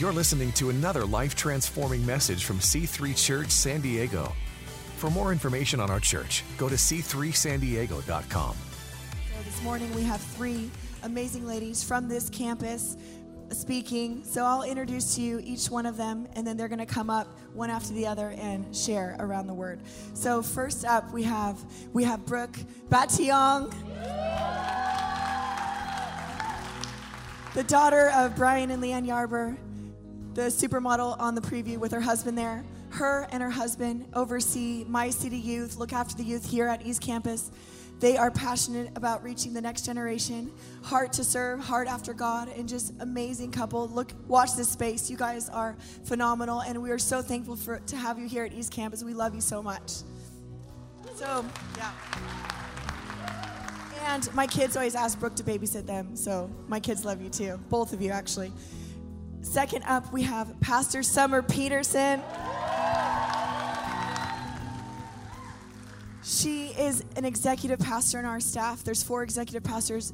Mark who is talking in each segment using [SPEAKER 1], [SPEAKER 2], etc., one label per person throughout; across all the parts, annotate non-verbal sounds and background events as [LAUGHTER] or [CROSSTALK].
[SPEAKER 1] You're listening to another life transforming message from C3 Church San Diego. For more information on our church, go to c3sandiego.com.
[SPEAKER 2] So this morning we have three amazing ladies from this campus speaking. So I'll introduce to you each one of them, and then they're going to come up one after the other and share around the word. So first up, we have we have Brooke Batuyong, the daughter of Brian and Leanne Yarber, the supermodel on the preview with her husband there. Her and her husband oversee My City Youth, look after the youth here at East Campus. They are passionate about reaching the next generation, heart to serve, heart after God, and just amazing couple. Look, watch this space. You guys are phenomenal, and we are so thankful for to have you here at East Campus. We love you so much. So, yeah. And my kids always ask Brooke to babysit them, so my kids love you too. Both of you, actually. Second up, we have Pastor Summer Peterson. She is an executive pastor in our staff. There's four executive pastors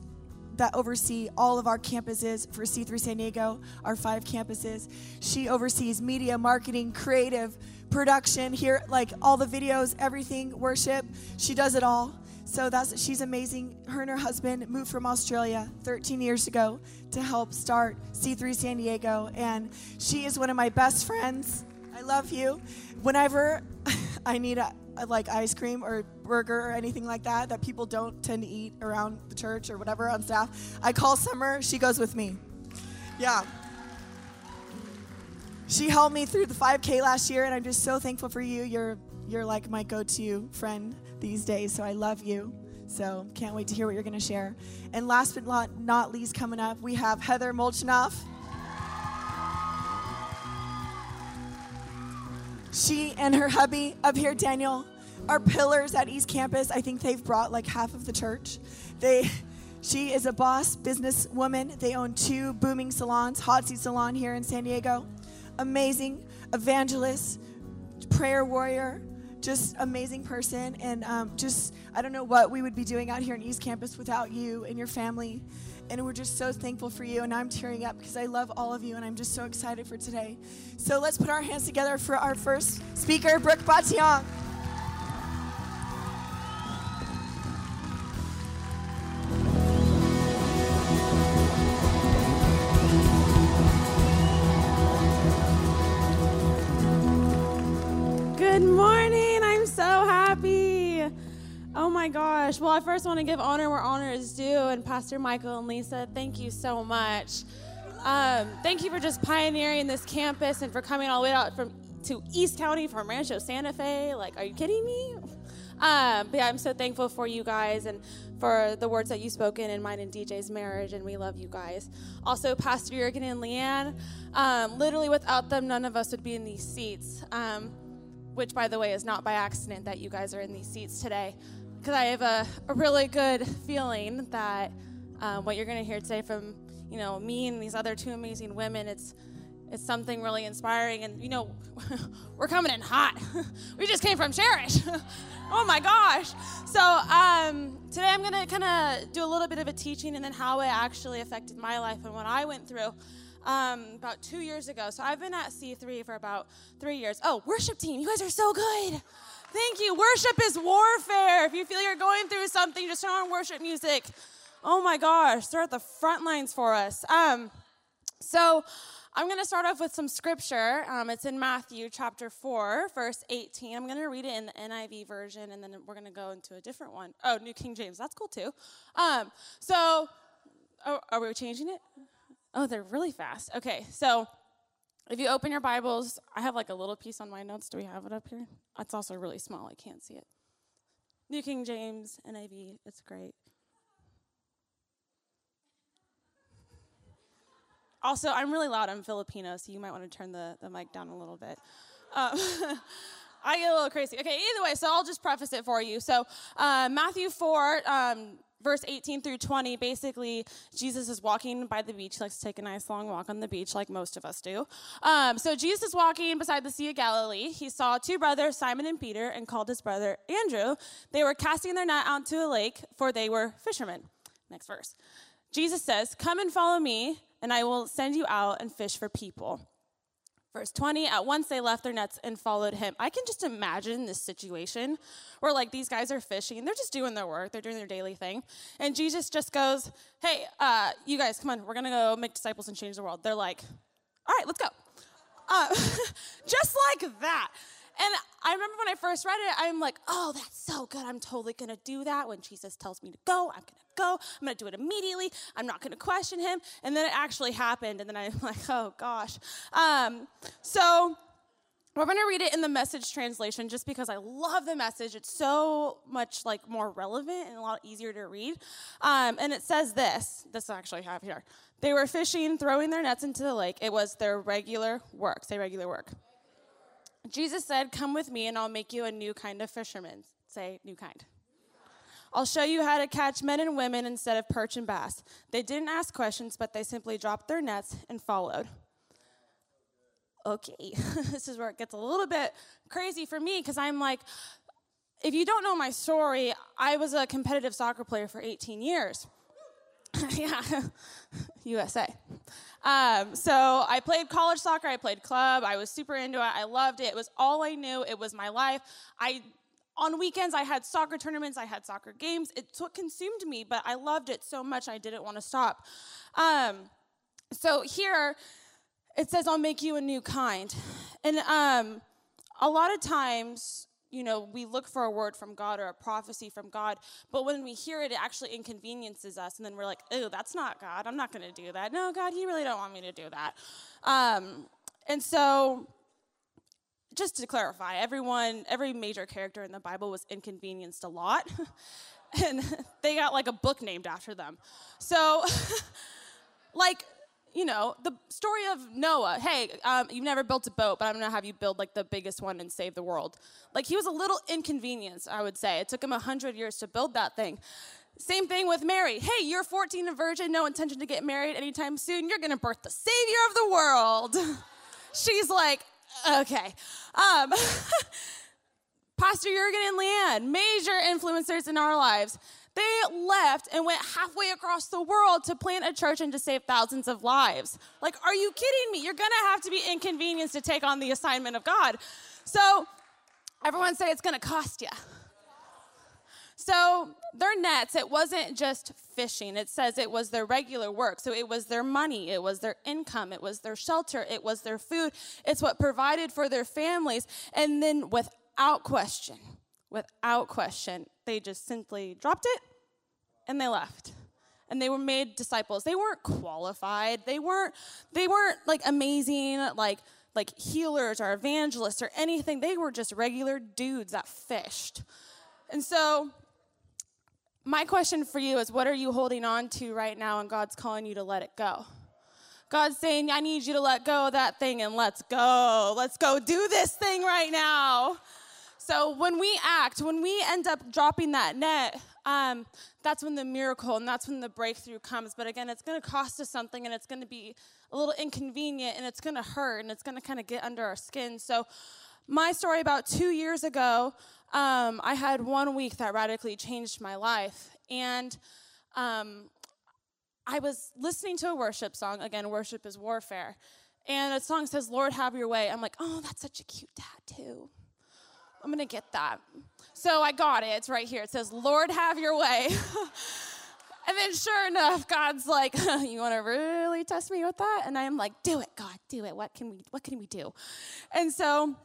[SPEAKER 2] that oversee all of our campuses for C3 San Diego, our five campuses. She oversees media, marketing, creative, production, here like all the videos, everything, worship. She does it all. So that's she's amazing. Her and her husband moved from Australia 13 years ago to help start C3 San Diego and she is one of my best friends. I love you. Whenever [LAUGHS] I need a like ice cream or burger or anything like that that people don't tend to eat around the church or whatever on staff, I call Summer. She goes with me. Yeah. She helped me through the 5K last year, and I'm just so thankful for you. You're you're like my go-to friend these days, so I love you. So can't wait to hear what you're going to share. And last but not, not least, coming up, we have Heather Molchanoff. She and her hubby up here, Daniel, are pillars at East Campus. I think they've brought like half of the church. They, she is a boss businesswoman. They own two booming salons, Hot Seat Salon here in San Diego. Amazing evangelist, prayer warrior, just amazing person. And um, just, I don't know what we would be doing out here in East Campus without you and your family. And we're just so thankful for you. And I'm tearing up because I love all of you and I'm just so excited for today. So let's put our hands together for our first speaker, Brooke
[SPEAKER 3] Batuyong. So happy. Oh my gosh. Well, I first want to give honor where honor is due. And Pastor Michael and Lisa, thank you so much. Um, thank you for just pioneering this campus and for coming all the way out from to East County from Rancho Santa Fe. Like, are you kidding me? Um, but yeah, I'm so thankful for you guys and for the words that you've spoken in mine and DJ's marriage, and we love you guys. Also, Pastor Jurgen and Leanne. Um, literally, without them, none of us would be in these seats. Um, which, by the way, is not by accident that you guys are in these seats today, because I have a, a really good feeling that um, what you're going to hear today from you know me and these other two amazing women, it's it's something really inspiring. And you know, [LAUGHS] we're coming in hot. [LAUGHS] we just came from Cherish. [LAUGHS] oh my gosh! So um, today I'm going to kind of do a little bit of a teaching and then how it actually affected my life and what I went through um, about two years ago. So I've been at C3 for about three years. Oh, worship team, you guys are so good. Thank you. Worship is warfare. If you feel you're going through something, just turn on worship music. Oh my gosh, they're at the front lines for us. Um, so I'm going to start off with some scripture. Um, it's in Matthew chapter 4, verse 18. I'm going to read it in the NIV version, and then we're going to go into a different one. Oh, New King James. That's cool too. Um, so, oh, are we changing it? Oh, they're really fast. Okay, so if you open your Bibles, I have like a little piece on my notes. Do we have it up here? It's also really small. I can't see it. New King James, NIV. It's great. Also, I'm really loud. I'm Filipino, so you might want to turn the, the mic down a little bit. Um, [LAUGHS] I get a little crazy. Okay, either way, so I'll just preface it for you. So, uh, Matthew 4, um, verse 18 through 20, basically, Jesus is walking by the beach. He likes to take a nice long walk on the beach, like most of us do. Um, so, Jesus is walking beside the Sea of Galilee. He saw two brothers, Simon and Peter, and called his brother Andrew. They were casting their net out to a lake, for they were fishermen. Next verse. Jesus says, Come and follow me, and I will send you out and fish for people. Verse 20, at once they left their nets and followed him. I can just imagine this situation where, like, these guys are fishing they're just doing their work, they're doing their daily thing. And Jesus just goes, Hey, uh, you guys, come on, we're gonna go make disciples and change the world. They're like, All right, let's go. Uh, [LAUGHS] just like that. And I remember when I first read it, I'm like, oh, that's so good. I'm totally going to do that. When Jesus tells me to go, I'm going to go. I'm going to do it immediately. I'm not going to question him. And then it actually happened. And then I'm [LAUGHS] like, oh, gosh. Um, so we're going to read it in the message translation just because I love the message. It's so much like more relevant and a lot easier to read. Um, and it says this. This I actually have here. They were fishing, throwing their nets into the lake. It was their regular work. Say regular work. Jesus said, Come with me and I'll make you a new kind of fisherman. Say, new kind. I'll show you how to catch men and women instead of perch and bass. They didn't ask questions, but they simply dropped their nets and followed. Okay, [LAUGHS] this is where it gets a little bit crazy for me because I'm like, if you don't know my story, I was a competitive soccer player for 18 years. [LAUGHS] yeah, [LAUGHS] USA. Um, so I played college soccer, I played club, I was super into it, I loved it. It was all I knew, it was my life. I on weekends I had soccer tournaments, I had soccer games. it what consumed me, but I loved it so much I didn't want to stop. Um, so here it says, I'll make you a new kind. And um, a lot of times you know, we look for a word from God or a prophecy from God, but when we hear it, it actually inconveniences us, and then we're like, "Oh, that's not God. I'm not going to do that." No, God, you really don't want me to do that. Um, and so, just to clarify, everyone, every major character in the Bible was inconvenienced a lot, [LAUGHS] and [LAUGHS] they got like a book named after them. So, [LAUGHS] like you know, the story of Noah. Hey, um, you've never built a boat, but I'm gonna have you build like the biggest one and save the world. Like he was a little inconvenienced, I would say. It took him a hundred years to build that thing. Same thing with Mary. Hey, you're 14 and virgin, no intention to get married anytime soon. You're gonna birth the savior of the world. She's like, okay. Um, [LAUGHS] Pastor Jurgen and Leanne, major influencers in our lives. They left and went halfway across the world to plant a church and to save thousands of lives. Like, are you kidding me? You're gonna have to be inconvenienced to take on the assignment of God. So, everyone say it's gonna cost you. So, their nets, it wasn't just fishing. It says it was their regular work. So, it was their money, it was their income, it was their shelter, it was their food. It's what provided for their families. And then, without question, without question, they just simply dropped it and they left. And they were made disciples. They weren't qualified. They weren't they weren't like amazing like like healers or evangelists or anything. They were just regular dudes that fished. And so my question for you is what are you holding on to right now and God's calling you to let it go? God's saying, I need you to let go of that thing and let's go. Let's go do this thing right now. So when we act, when we end up dropping that net, um, that's when the miracle and that's when the breakthrough comes. But again, it's going to cost us something and it's going to be a little inconvenient and it's going to hurt and it's going to kind of get under our skin. So, my story about two years ago, um, I had one week that radically changed my life. And um, I was listening to a worship song. Again, worship is warfare. And the song says, Lord, have your way. I'm like, oh, that's such a cute tattoo. I'm going to get that. So I got it. It's right here. It says, Lord, have your way. [LAUGHS] and then sure enough, God's like, [LAUGHS] you want to really test me with that? And I'm like, do it, God, do it. What can we, what can we do? And so,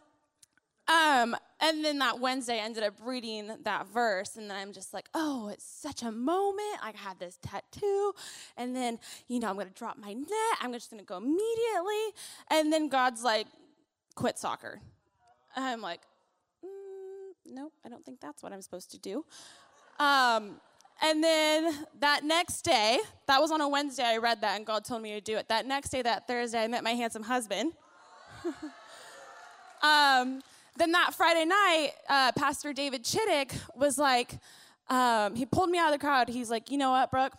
[SPEAKER 3] um, and then that Wednesday I ended up reading that verse, and then I'm just like, oh, it's such a moment. I had this tattoo, and then, you know, I'm gonna drop my net, I'm just gonna go immediately. And then God's like, quit soccer. And I'm like, nope, I don't think that's what I'm supposed to do. Um, and then that next day, that was on a Wednesday, I read that and God told me to do it. That next day, that Thursday, I met my handsome husband. [LAUGHS] um, then that Friday night, uh, Pastor David Chittick was like, um, he pulled me out of the crowd. He's like, you know what, Brooke?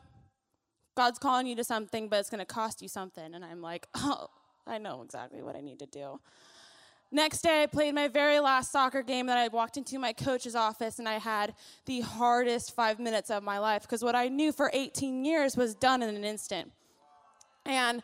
[SPEAKER 3] God's calling you to something, but it's going to cost you something. And I'm like, [LAUGHS] oh, I know exactly what I need to do. Next day, I played my very last soccer game that I walked into my coach's office and I had the hardest five minutes of my life because what I knew for 18 years was done in an instant. And,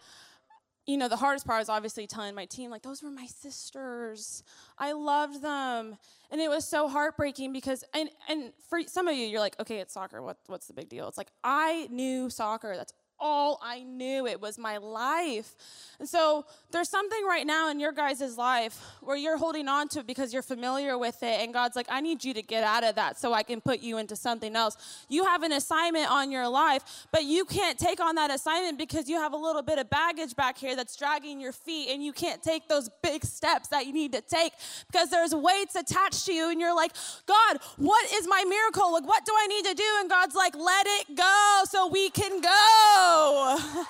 [SPEAKER 3] you know, the hardest part was obviously telling my team, like, those were my sisters. I loved them. And it was so heartbreaking because, and, and for some of you, you're like, okay, it's soccer. What, what's the big deal? It's like, I knew soccer. That's all I knew. It was my life. And so there's something right now in your guys' life where you're holding on to it because you're familiar with it. And God's like, I need you to get out of that so I can put you into something else. You have an assignment on your life, but you can't take on that assignment because you have a little bit of baggage back here that's dragging your feet and you can't take those big steps that you need to take because there's weights attached to you. And you're like, God, what is my miracle? Like, what do I need to do? And God's like, let it go so we can go. [LAUGHS]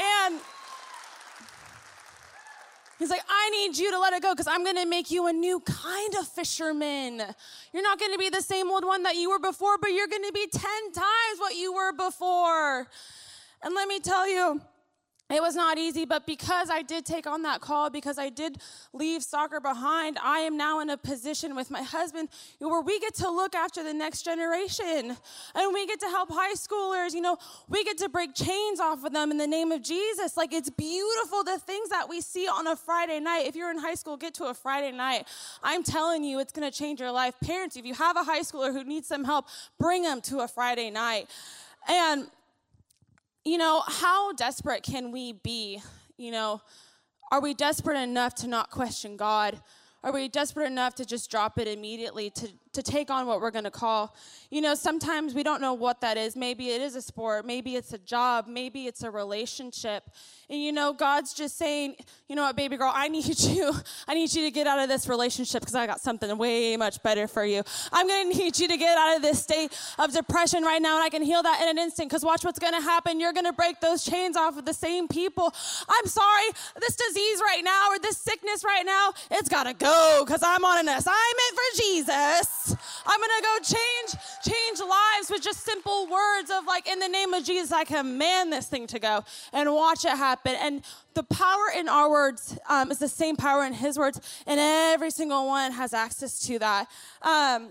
[SPEAKER 3] and he's like, I need you to let it go because I'm going to make you a new kind of fisherman. You're not going to be the same old one that you were before, but you're going to be 10 times what you were before. And let me tell you, it was not easy, but because I did take on that call, because I did leave soccer behind, I am now in a position with my husband where we get to look after the next generation and we get to help high schoolers. You know, we get to break chains off of them in the name of Jesus. Like, it's beautiful the things that we see on a Friday night. If you're in high school, get to a Friday night. I'm telling you, it's going to change your life. Parents, if you have a high schooler who needs some help, bring them to a Friday night. And you know, how desperate can we be? You know, are we desperate enough to not question God? Are we desperate enough to just drop it immediately to, to take on what we're going to call? You know, sometimes we don't know what that is. Maybe it is a sport, maybe it's a job, maybe it's a relationship. And you know, God's just saying, you know what, baby girl, I [LAUGHS] need you. I need you to get out of this relationship because I got something way much better for you. I'm going to need you to get out of this state of depression right now, and I can heal that in an instant because watch what's going to happen. You're going to break those chains off of the same people. I'm sorry, this disease right now or this sickness right now, it's got to go because I'm on an assignment for Jesus. I'm to go change change lives with just simple words of like in the name of Jesus I command this thing to go and watch it happen. And the power in our words um, is the same power in His words, and every single one has access to that. Um,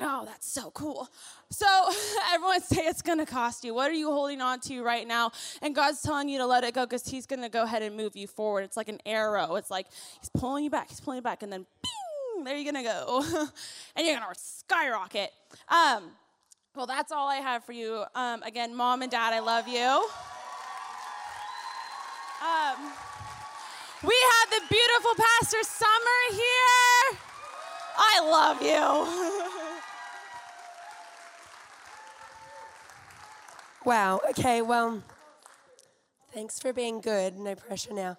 [SPEAKER 3] oh, that's so cool. So [LAUGHS] everyone say it's going to cost you. What are you holding on to right now? And God's telling you to let it go because He's going to go ahead and move you forward. It's like an arrow. It's like He's pulling you back. He's pulling you back, and then there you're going to go, [LAUGHS] and you're to skyrocket. Um, well, that's all I have for you. Um, again, mom and dad, I love you. Um, we have the beautiful Pastor Summer here. I love you. [LAUGHS]
[SPEAKER 4] wow. Okay, well, thanks for being good. No pressure now.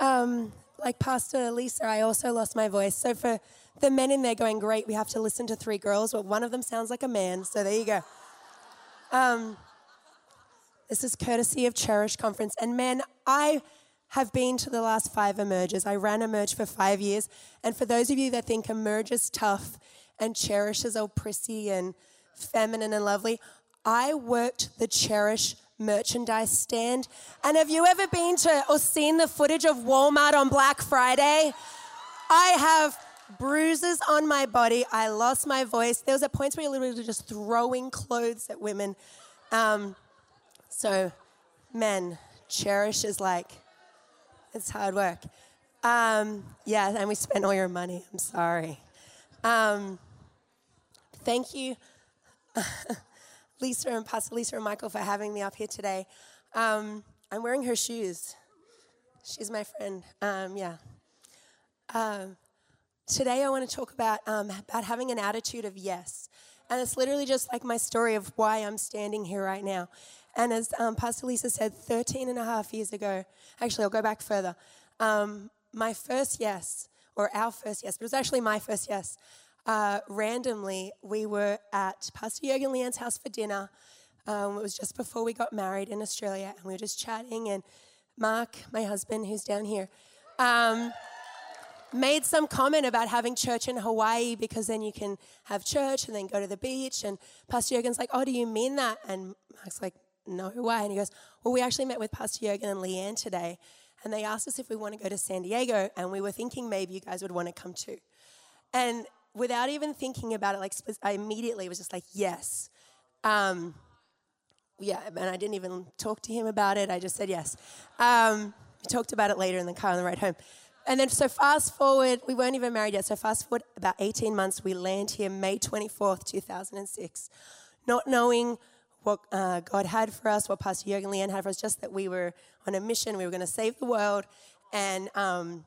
[SPEAKER 4] Um, like Pastor Lisa, I also lost my voice. So for the men in there going, great, we have to listen to three girls. Well, one of them sounds like a man, so there you go. Um, this is courtesy of Cherish Conference. And man, I have been to the last five emerges. I ran emerge for five years. And for those of you that think emerge is tough and Cherish is all prissy and feminine and lovely, I worked the Cherish merchandise stand. And have you ever been to or seen the footage of Walmart on Black Friday? I have bruises on my body. I lost my voice. There was at points where you're literally just throwing clothes at women. Um, so, men, cherish is like, it's hard work. Um, yeah, and we spent all your money. I'm sorry. Um, thank you, [LAUGHS] Lisa and Pastor Lisa and Michael, for having me up here today. Um, I'm wearing her shoes. She's my friend. Um, yeah. Um, today, I want to talk about um, about having an attitude of yes, and it's literally just like my story of why I'm standing here right now. And as um, Pastor Lisa said, 13 and a half years ago, actually, I'll go back further. Um, my first yes, or our first yes, but it was actually my first yes. Uh, randomly, we were at Pastor Jurgen Leanne's house for dinner. Um, it was just before we got married in Australia, and we were just chatting. And Mark, my husband, who's down here, um, made some comment about having church in Hawaii because then you can have church and then go to the beach. And Pastor Jurgen's like, Oh, do you mean that? And Mark's like, no way. And he goes, well, we actually met with Pastor Jurgen and Leanne today, and they asked us if we want to go to San Diego, and we were thinking maybe you guys would want to come too. And without even thinking about it, like I immediately was just like, yes. Um, yeah, and I didn't even talk to him about it. I just said yes. Um, we talked about it later in the car on the ride home. And then, so fast forward, we weren't even married yet. So fast forward about 18 months, we land here May 24th, 2006, not knowing what uh, God had for us, what Pastor Jurgen Leanne had for us, just that we were on a mission. We were going to save the world, and um,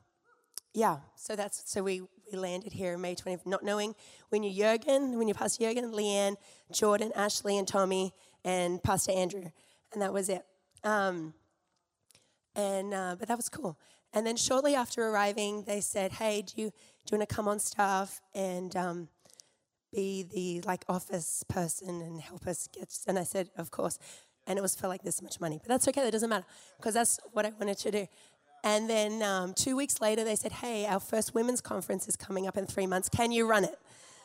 [SPEAKER 4] yeah, so that's so we we landed here in May 20th, not knowing when you Jurgen, when you Pastor Jurgen, Leanne, Jordan, Ashley, and Tommy, and Pastor Andrew, and that was it. Um, and uh, but that was cool. And then shortly after arriving, they said, "Hey, do you do you want to come on staff and um, be the like office person and help us get?" And I said, "Of course." And it was for like this much money, but that's okay. That doesn't matter because that's what I wanted to do. And then um, two weeks later, they said, "Hey, our first women's conference is coming up in three months. Can you run it?"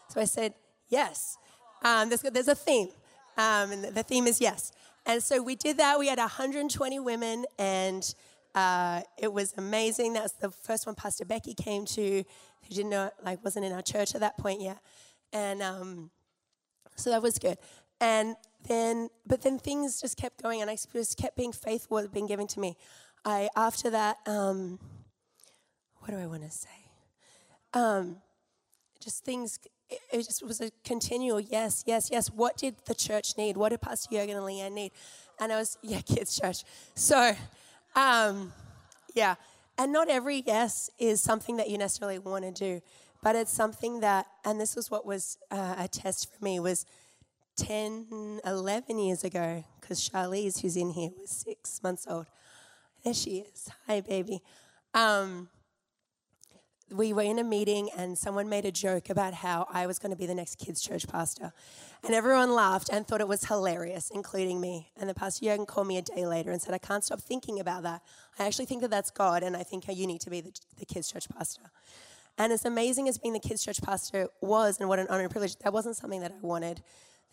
[SPEAKER 4] So I said, "Yes." Um, there's, there's a theme, um, and the theme is yes. And so we did that. We had 120 women, and uh, it was amazing. That was the first one Pastor Becky came to, who didn't know, like, wasn't in our church at that point yet. And um, so that was good. And then, but then things just kept going, and I just kept being faithful had been given to me. I, after that, um, what do I want to say? Um, just things it, it just was a continual yes, yes, yes. What did the church need? What did Pastor Jurgen and Leanne need? And I was, [LAUGHS] yeah, kids' church. So, um, yeah. And not every yes is something that you necessarily want to do, but it's something that, and this was what was uh, a test for me, was 10, 11 years ago, because Charlize, who's in here, was six months old. There she is. Hi, baby. Um, we were in a meeting and someone made a joke about how I was going to be the next kids' church pastor. And everyone laughed and thought it was hilarious, including me. And the pastor Jurgen called me a day later and said, I can't stop thinking about that. I actually think that that's God, and I think you need to be the, the kids' church pastor. And as amazing as being the kids' church pastor was, and what an honor and privilege, that wasn't something that I wanted.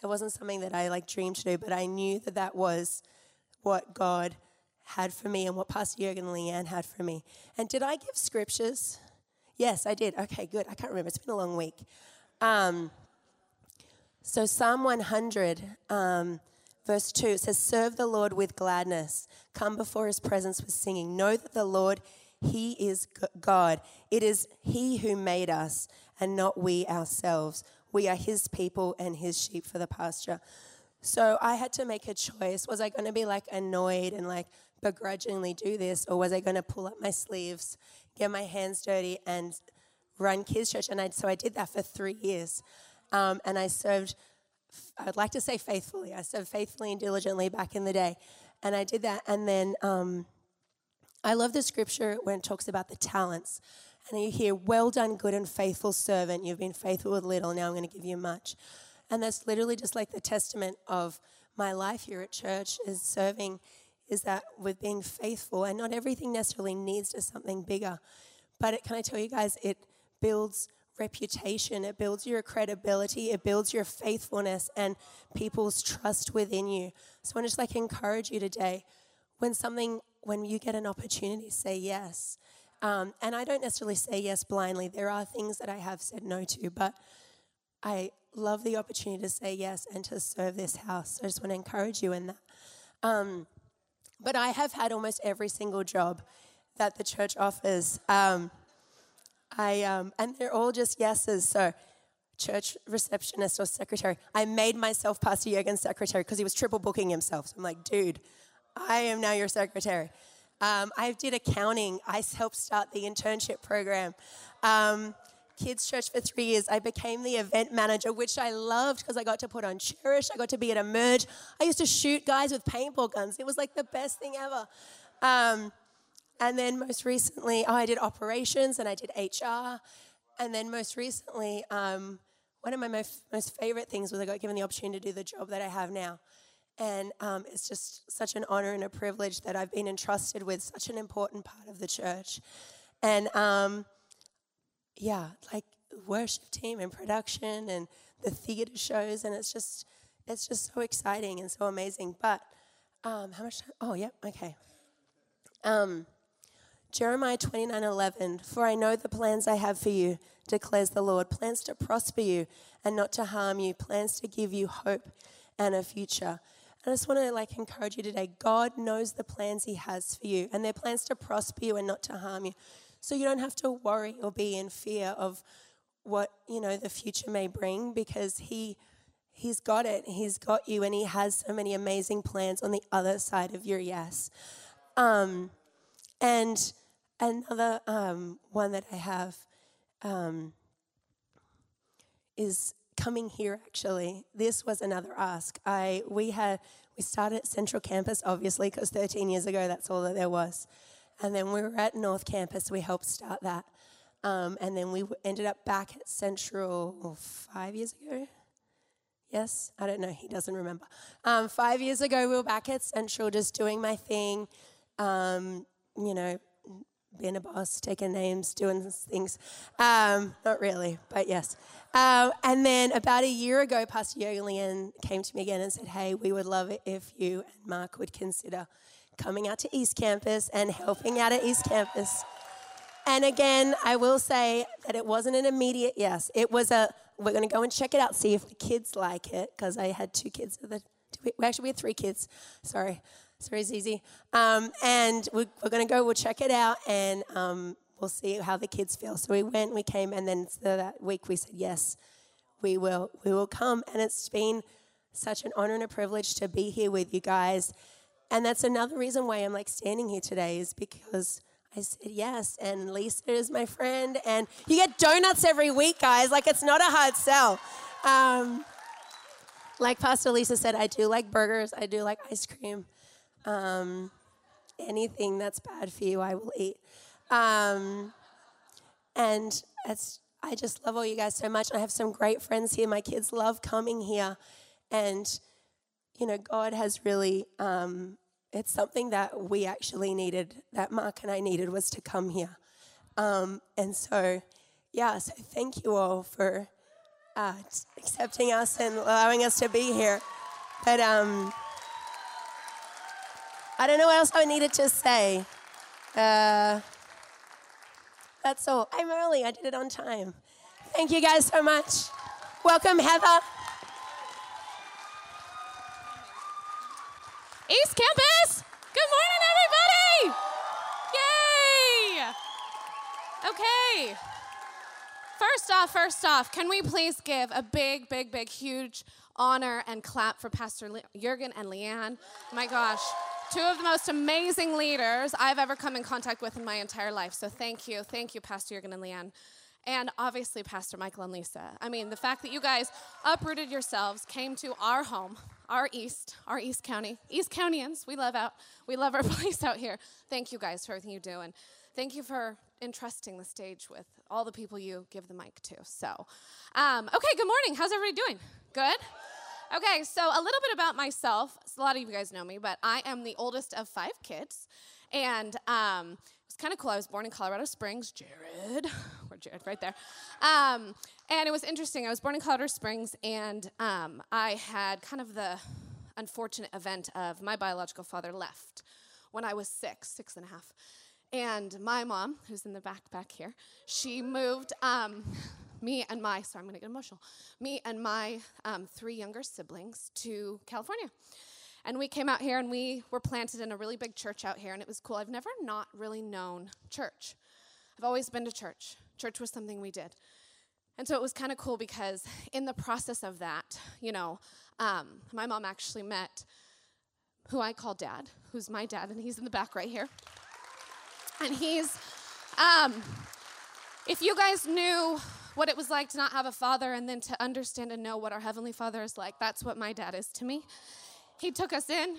[SPEAKER 4] That wasn't something that I like dreamed to do, but I knew that that was what God had for me and what Pastor Jurgen and Leanne had for me. And did I give scriptures? Yes, I did. Okay, good. I can't remember. It's been a long week. Um, so, Psalm 100, um, verse 2, it says, Serve the Lord with gladness, come before his presence with singing. Know that the Lord, he is God. It is he who made us and not we ourselves. We are his people and his sheep for the pasture. So I had to make a choice. Was I going to be like annoyed and like begrudgingly do this, or was I going to pull up my sleeves get my hands dirty and run kids church. And I, so I did that for three years. Um, and I served, I'd like to say faithfully. I served faithfully and diligently back in the day. And I did that. And then um, I love the scripture when it talks about the talents. And you hear, well done, good and faithful servant. You've been faithful with little, now I'm going to give you much. And that's literally just like the testament of my life here at church is serving is that with being faithful, and not everything necessarily needs to something bigger, but it, can I tell you guys, it builds reputation, it builds your credibility, it builds your faithfulness and people's trust within you. So I just like encourage you today when something, when you get an opportunity, say yes. Um, and I don't necessarily say yes blindly. There are things that I have said no to, but I love the opportunity to say yes and to serve this house. So I just want to encourage you in that. Um, but I have had almost every single job that the church offers. Um, I um, and they're all just yeses. So, church receptionist or secretary. I made myself Pastor Jurgen's secretary because he was triple booking himself. So I'm like, dude, I am now your secretary. Um, I did accounting. I helped start the internship program. Um, kids church for three years. I became the event manager, which I loved because I got to put on Cherish. I got to be at Emerge. I used to shoot guys with paintball guns. It was like the best thing ever. Um, and then most recently, oh, I did operations and I did HR. And then most recently, um, one of my most, most favorite things was I got given the opportunity to do the job that I have now. And um, it's just such an honor and a privilege that I've been entrusted with such an important part of the church. And um, yeah, like worship team and production and the theater shows, and it's just it's just so exciting and so amazing. But um, how much time? Oh, yep, okay. Um, Jeremiah 29 11, for I know the plans I have for you, declares the Lord plans to prosper you and not to harm you, plans to give you hope and a future. I just want to like encourage you today. God knows the plans He has for you, and they're plans to prosper you and not to harm you. So you don't have to worry or be in fear of what you know the future may bring, because He He's got it. He's got you, and He has so many amazing plans on the other side of your yes. Um, and another um, one that I have um, is coming here. Actually, this was another ask. I we had we started at Central Campus, obviously, because 13 years ago that's all that there was, and then we were at North Campus. We helped start that, um, and then we ended up back at Central five years ago. Yes, I don't know. He doesn't remember. Um, five years ago, we were back at Central, just doing my thing. Um, you know, being a boss, taking names, doing things. Um, not really, but yes. Um, and then about a year ago, Pastor Leanne came to me again and said, Hey, we would love it if you and Mark would consider coming out to East Campus and helping out at East Campus. And again, I will say that it wasn't an immediate yes. It was a, we're going to go and check it out, see if the kids like it, because I had two kids. The, we, actually, we had three kids. Sorry. Sorry, Zizi. Um, and we're, we're going to go, we'll check it out, and um, we'll see how the kids feel. So we went, we came, and then that week we said, yes, we will, we will come. And it's been such an honor and a privilege to be here with you guys. And that's another reason why I'm like standing here today is because I said yes. And Lisa is my friend. And you get donuts every week, guys. Like it's not a hard sell. Um, like Pastor Lisa said, I do like burgers, I do like ice cream. Um, anything that's bad for you, I will eat. Um, and I just love all you guys so much. I have some great friends here. My kids love coming here. And, you know, God has really, um, it's something that we actually needed, that Mark and I needed, was to come here. Um, and so, yeah, so thank you all for uh, accepting us and allowing us to be here. But, um, I don't know what else I needed to say. Uh, that's all. I'm early. I did it on time. Thank you guys so much. Welcome, Heather.
[SPEAKER 3] East Campus! Good morning, everybody! Yay! Okay. First off, first off, can we please give a big, big, big, huge honor and clap for Pastor Le- Jurgen and Leanne? My gosh. Two of the most amazing leaders I've ever come in contact with in my entire life. So thank you. Thank you, Pastor Jurgen and Leanne. And obviously, Pastor Michael and Lisa. I mean, the fact that you guys uprooted yourselves, came to our home, our East, our East County, East Countyans. We love out, we love our [LAUGHS] place out here. Thank you guys for everything you do, and thank you for entrusting the stage with all the people you give the mic to. So, um, okay, good morning. How's everybody doing? Good. Okay, so a little bit about myself. A lot of you guys know me, but I am the oldest of five kids. And um, it was kind of cool. I was born in Colorado Springs. Jared, [LAUGHS] where Jared? Right there. Um, and it was interesting. I was born in Colorado Springs, and um, I had kind of the unfortunate event of my biological father left when I was six, six and a half. And my mom, who's in the back back here, she moved um, me and my, sorry, I'm gonna get emotional, me and my um, three younger siblings to California. And we came out here and we were planted in a really big church out here, and it was cool. I've never not really known church. I've always been to church. Church was something we did. And so it was kind of cool because in the process of that, you know, um, my mom actually met who I call dad, who's my dad, and he's in the back right here. And he's, um, if you guys knew what it was like to not have a father and then to understand and know what our Heavenly Father is like. That's what my dad is to me. He took us in,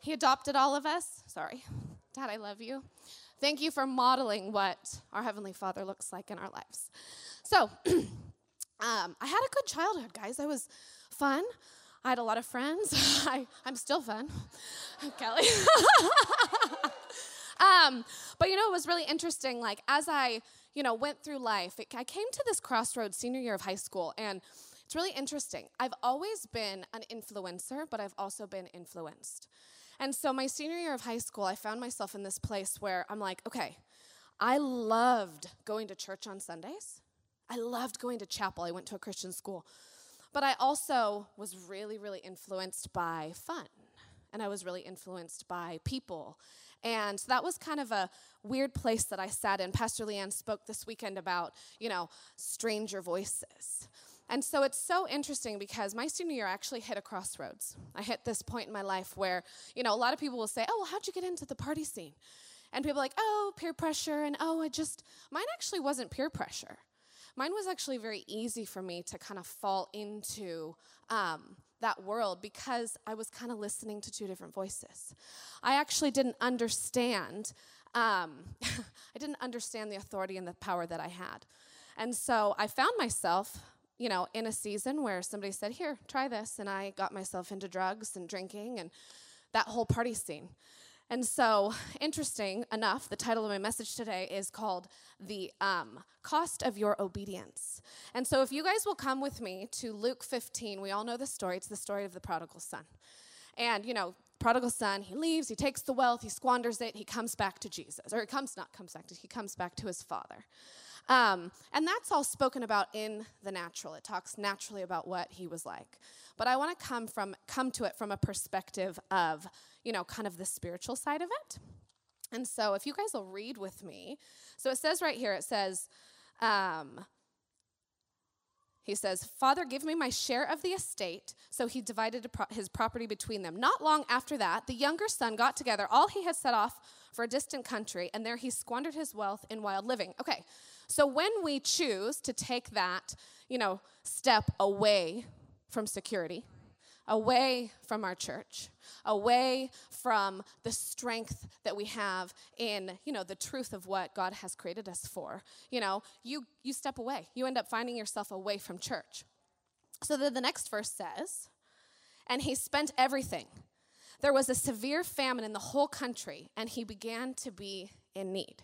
[SPEAKER 3] He adopted all of us. Sorry, Dad, I love you. Thank you for modeling what our Heavenly Father looks like in our lives. So, [CLEARS THROAT] um, I had a good childhood, guys. I was fun. I had a lot of friends. [LAUGHS] I, I'm still fun. [LAUGHS] Kelly. [LAUGHS] um, but you know, it was really interesting. Like, as I you know, went through life, it, I came to this crossroads senior year of high school, and it's really interesting. I've always been an influencer, but I've also been influenced. And so, my senior year of high school, I found myself in this place where I'm like, okay, I loved going to church on Sundays. I loved going to chapel. I went to a Christian school. But I also was really, really influenced by fun. and I was really influenced by people. And that was kind of a weird place that I sat in. Pastor Leanne spoke this weekend about, you know, stranger voices. And so it's so interesting because my senior year actually hit a crossroads. I hit this point in my life where, you know, a lot of people will say, Oh, well, how'd you get into the party scene? And people are like, Oh, peer pressure. And oh, I just, mine actually wasn't peer pressure. Mine was actually very easy for me to kind of fall into um, that world because I was kind of listening to two different voices. I actually didn't understand. Um, [LAUGHS] I didn't understand the authority and the power that I had. And so I found myself you know, in a season where somebody said, Here, try this. And I got myself into drugs and drinking and that whole party scene. And so, interesting enough, the title of my message today is called The um, Cost of Your Obedience. And so, if you guys will come with me to Luke 15, we all know the story. It's the story of the prodigal son. And, you know, prodigal son, he leaves, he takes the wealth, he squanders it, he comes back to Jesus. Or he comes, not comes back to, he comes back to his father. Um, and that's all spoken about in the natural. It talks naturally about what he was like. But I want to come from come to it from a perspective of, you know, kind of the spiritual side of it. And so if you guys will read with me. So it says right here, it says, um, he says, Father, give me my share of the estate. So he divided his property between them. Not long after that, the younger son got together all he had set off for a distant country, and there he squandered his wealth in wild living. Okay, so when we choose to take that, you know, step away from security, away from our church, away from the strength that we have in, you know, the truth of what God has created us for. You know, you you step away. You end up finding yourself away from church. So then the next verse says, and he spent everything. There was a severe famine in the whole country, and he began to be in need.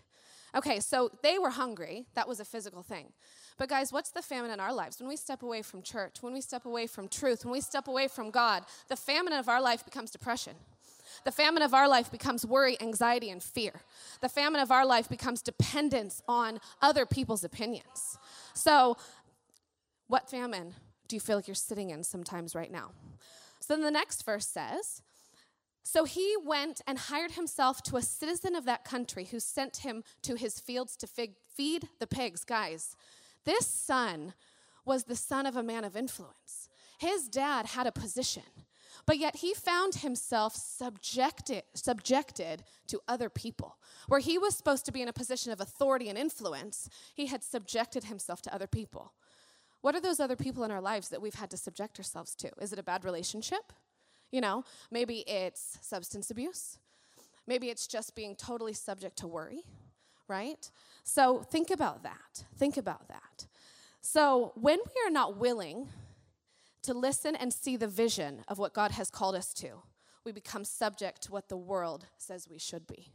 [SPEAKER 3] Okay, so they were hungry. That was a physical thing. But guys, what's the famine in our lives? When we step away from church, when we step away from truth, when we step away from God, the famine of our life becomes depression. The famine of our life becomes worry, anxiety, and fear. The famine of our life becomes dependence on other people's opinions. So, what famine do you feel like you're sitting in sometimes right now? So then the next verse says, so he went and hired himself to a citizen of that country who sent him to his fields to fig- feed the pigs. Guys, this son was the son of a man of influence. His dad had a position, but yet he found himself subjected, subjected to other people. Where he was supposed to be in a position of authority and influence, he had subjected himself to other people. What are those other people in our lives that we've had to subject ourselves to? Is it a bad relationship? You know, maybe it's substance abuse. Maybe it's just being totally subject to worry, right? So think about that. Think about that. So when we are not willing to listen and see the vision of what God has called us to, we become subject to what the world says we should be.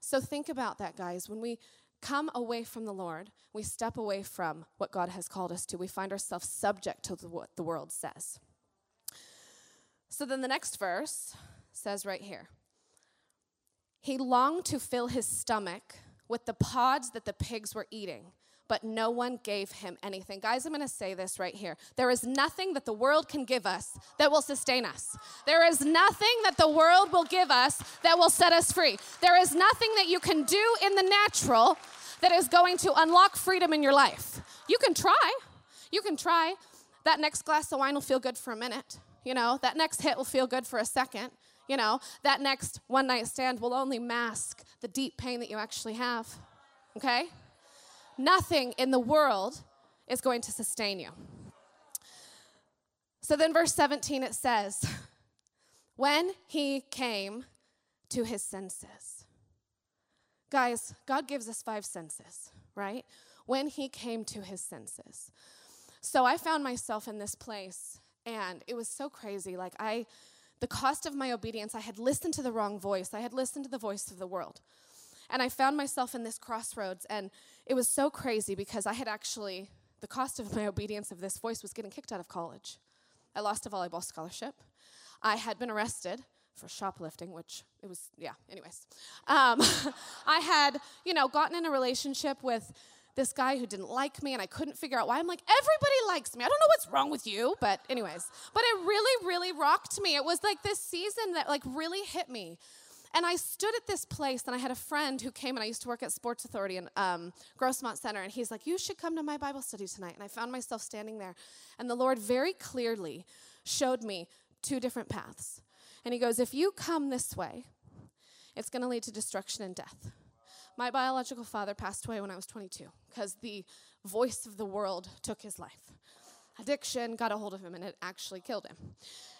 [SPEAKER 3] So think about that, guys. When we come away from the Lord, we step away from what God has called us to, we find ourselves subject to what the world says. So then the next verse says right here He longed to fill his stomach with the pods that the pigs were eating, but no one gave him anything. Guys, I'm gonna say this right here. There is nothing that the world can give us that will sustain us. There is nothing that the world will give us that will set us free. There is nothing that you can do in the natural that is going to unlock freedom in your life. You can try. You can try. That next glass of wine will feel good for a minute. You know, that next hit will feel good for a second. You know, that next one night stand will only mask the deep pain that you actually have. Okay? Nothing in the world is going to sustain you. So then, verse 17, it says, When he came to his senses. Guys, God gives us five senses, right? When he came to his senses. So I found myself in this place and it was so crazy. Like, I, the cost of my obedience, I had listened to the wrong voice. I had listened to the voice of the world. And I found myself in this crossroads. And it was so crazy because I had actually, the cost of my obedience of this voice was getting kicked out of college. I lost a volleyball scholarship. I had been arrested for shoplifting, which it was, yeah, anyways. Um, [LAUGHS] I had, you know, gotten in a relationship with this guy who didn't like me, and I couldn't figure out why. I'm like, everybody likes me. I don't know what's wrong with you, but anyways. But it really, really rocked me. It was like this season that like really hit me. And I stood at this place, and I had a friend who came, and I used to work at Sports Authority in um, Grossmont Center, and he's like, "You should come to my Bible study tonight." And I found myself standing there, and the Lord very clearly showed me two different paths. And He goes, "If you come this way, it's going to lead to destruction and death." My biological father passed away when I was 22 because the voice of the world took his life. Addiction got a hold of him, and it actually killed him.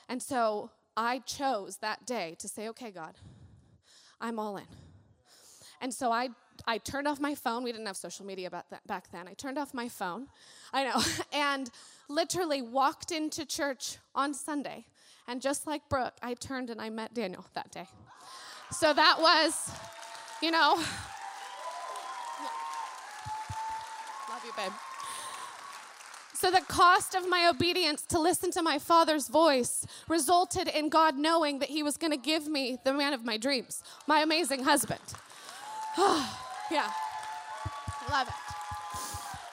[SPEAKER 3] And so I chose that day to say, "Okay, God." I'm all in. And so I I turned off my phone. We didn't have social media back then. I turned off my phone. I know. [LAUGHS] and literally walked into church on Sunday. And just like Brook, I turned and I met Daniel that day. So that was, you know, love you, babe. So, the cost of my obedience to listen to my father's voice resulted in God knowing that he was going to give me the man of my dreams, my amazing husband. [SIGHS] yeah, love it.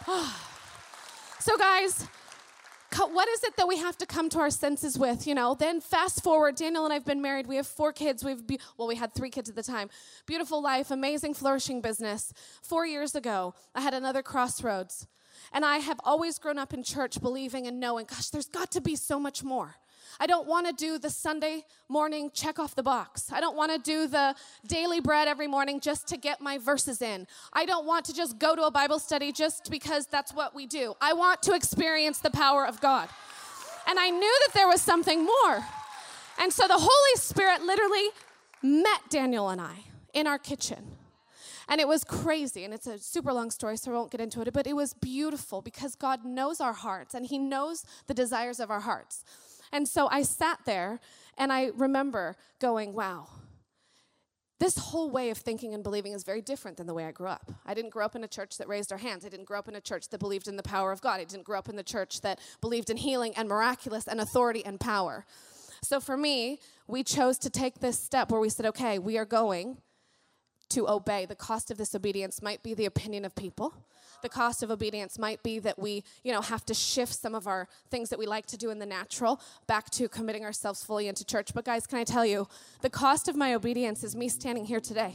[SPEAKER 3] [SIGHS] so, guys, what is it that we have to come to our senses with? You know, then fast forward. Daniel and I've been married. We have four kids. We've be- well, we had three kids at the time. Beautiful life, amazing, flourishing business. Four years ago, I had another crossroads. And I have always grown up in church believing and knowing, gosh, there's got to be so much more. I don't want to do the Sunday morning check off the box. I don't want to do the daily bread every morning just to get my verses in. I don't want to just go to a Bible study just because that's what we do. I want to experience the power of God. And I knew that there was something more. And so the Holy Spirit literally met Daniel and I in our kitchen. And it was crazy, and it's a super long story, so I won't get into it, but it was beautiful because God knows our hearts and He knows the desires of our hearts. And so I sat there and I remember going, wow, this whole way of thinking and believing is very different than the way I grew up. I didn't grow up in a church that raised our hands. I didn't grow up in a church that believed in the power of God. I didn't grow up in the church that believed in healing and miraculous and authority and power. So for me, we chose to take this step where we said, okay, we are going to obey. The cost of this obedience might be the opinion of people. The cost of obedience might be that we, you know, have to shift some of our things that we like to do in the natural back to committing ourselves fully into church. But guys, can I tell you, the cost of my obedience is me standing here today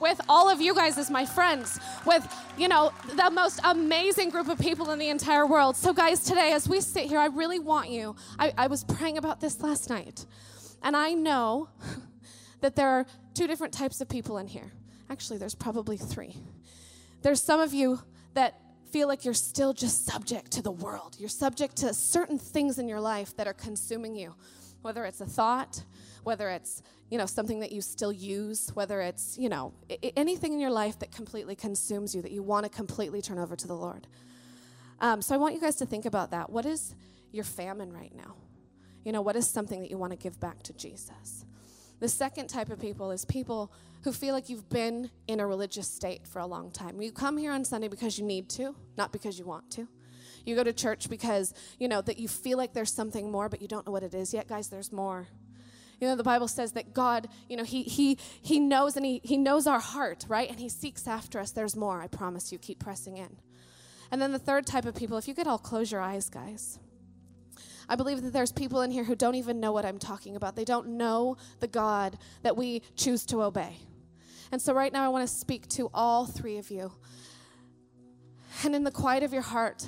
[SPEAKER 3] with all of you guys as my friends, with, you know, the most amazing group of people in the entire world. So guys, today as we sit here, I really want you. I, I was praying about this last night. And I know [LAUGHS] that there are two different types of people in here. Actually, there's probably three. There's some of you that feel like you're still just subject to the world. You're subject to certain things in your life that are consuming you, whether it's a thought, whether it's you know something that you still use whether it's you know I- anything in your life that completely consumes you that you want to completely turn over to the lord. Um, so i want you guys to think about that. What is your famine right now? You know what is something that you want to give back to jesus? The second type of people is people who feel like you've been in a religious state for a long time. You come here on Sunday because you need to, not because you want to. You go to church because, you know, that you feel like there's something more, but you don't know what it is yet. Guys, there's more. You know, the Bible says that God, you know, He He He knows and He He knows our heart, right? And He seeks after us. There's more. I promise you. Keep pressing in. And then the third type of people, if you could all close your eyes, guys. I believe that there's people in here who don't even know what I'm talking about. They don't know the God that we choose to obey. And so, right now, I want to speak to all three of you. And in the quiet of your heart,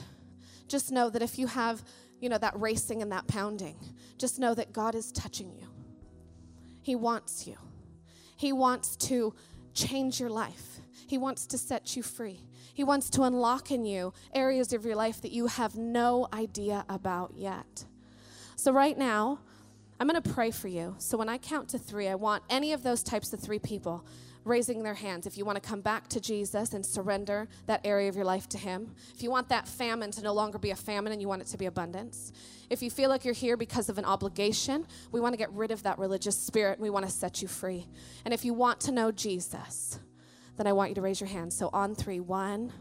[SPEAKER 3] just know that if you have, you know, that racing and that pounding, just know that God is touching you. He wants you. He wants to change your life. He wants to set you free. He wants to unlock in you areas of your life that you have no idea about yet. So, right now, I'm going to pray for you. So, when I count to three, I want any of those types of three people raising their hands. If you want to come back to Jesus and surrender that area of your life to Him, if you want that famine to no longer be a famine and you want it to be abundance, if you feel like you're here because of an obligation, we want to get rid of that religious spirit we want to set you free. And if you want to know Jesus, then I want you to raise your hand. So on three, one,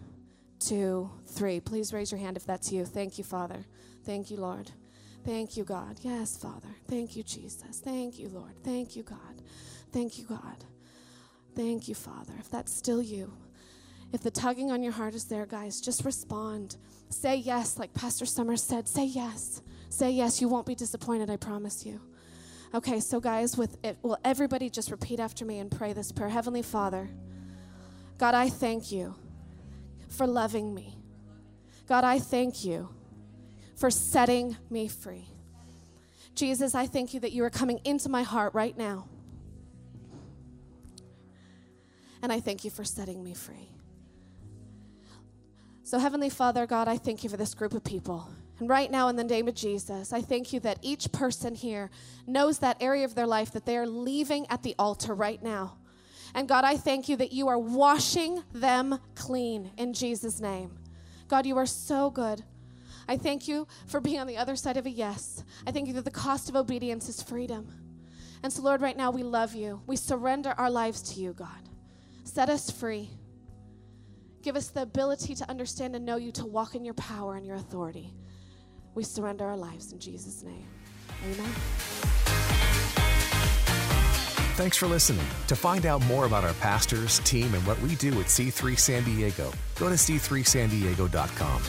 [SPEAKER 3] two, three. Please raise your hand if that's you. Thank you, Father. Thank you, Lord. Thank you, God. Yes, Father. Thank you, Jesus. Thank you, Lord. Thank you, God. Thank you, God. Thank you, Father. If that's still you, If the tugging on your heart is there, guys, just respond. Say yes, like Pastor Summers said. Say yes. Say yes. You won't be disappointed, I promise you. Okay, so guys, with it, will everybody just repeat after me and pray this prayer? Heavenly Father, God, I thank you for loving me. God, I thank you for setting me free. Jesus, I thank you that you are coming into my heart right now. And I thank you for setting me free. So, Heavenly Father, God, I thank you for this group of people. And right now, in the name of Jesus, I thank you that each person here knows that area of their life that they are leaving at the altar right now. And God, I thank you that you are washing them clean in Jesus' name. God, you are so good. I thank you for being on the other side of a yes. I thank you that the cost of obedience is freedom. And so, Lord, right now we love you. We surrender our lives to you, God. Set us free. Give us the ability to understand and know you, to walk in your power and your authority. We surrender our lives in Jesus' name. Amen.
[SPEAKER 1] Thanks for listening. To find out more about our pastors, team, and what we do at C3 San Diego, go to c3sandiego.com.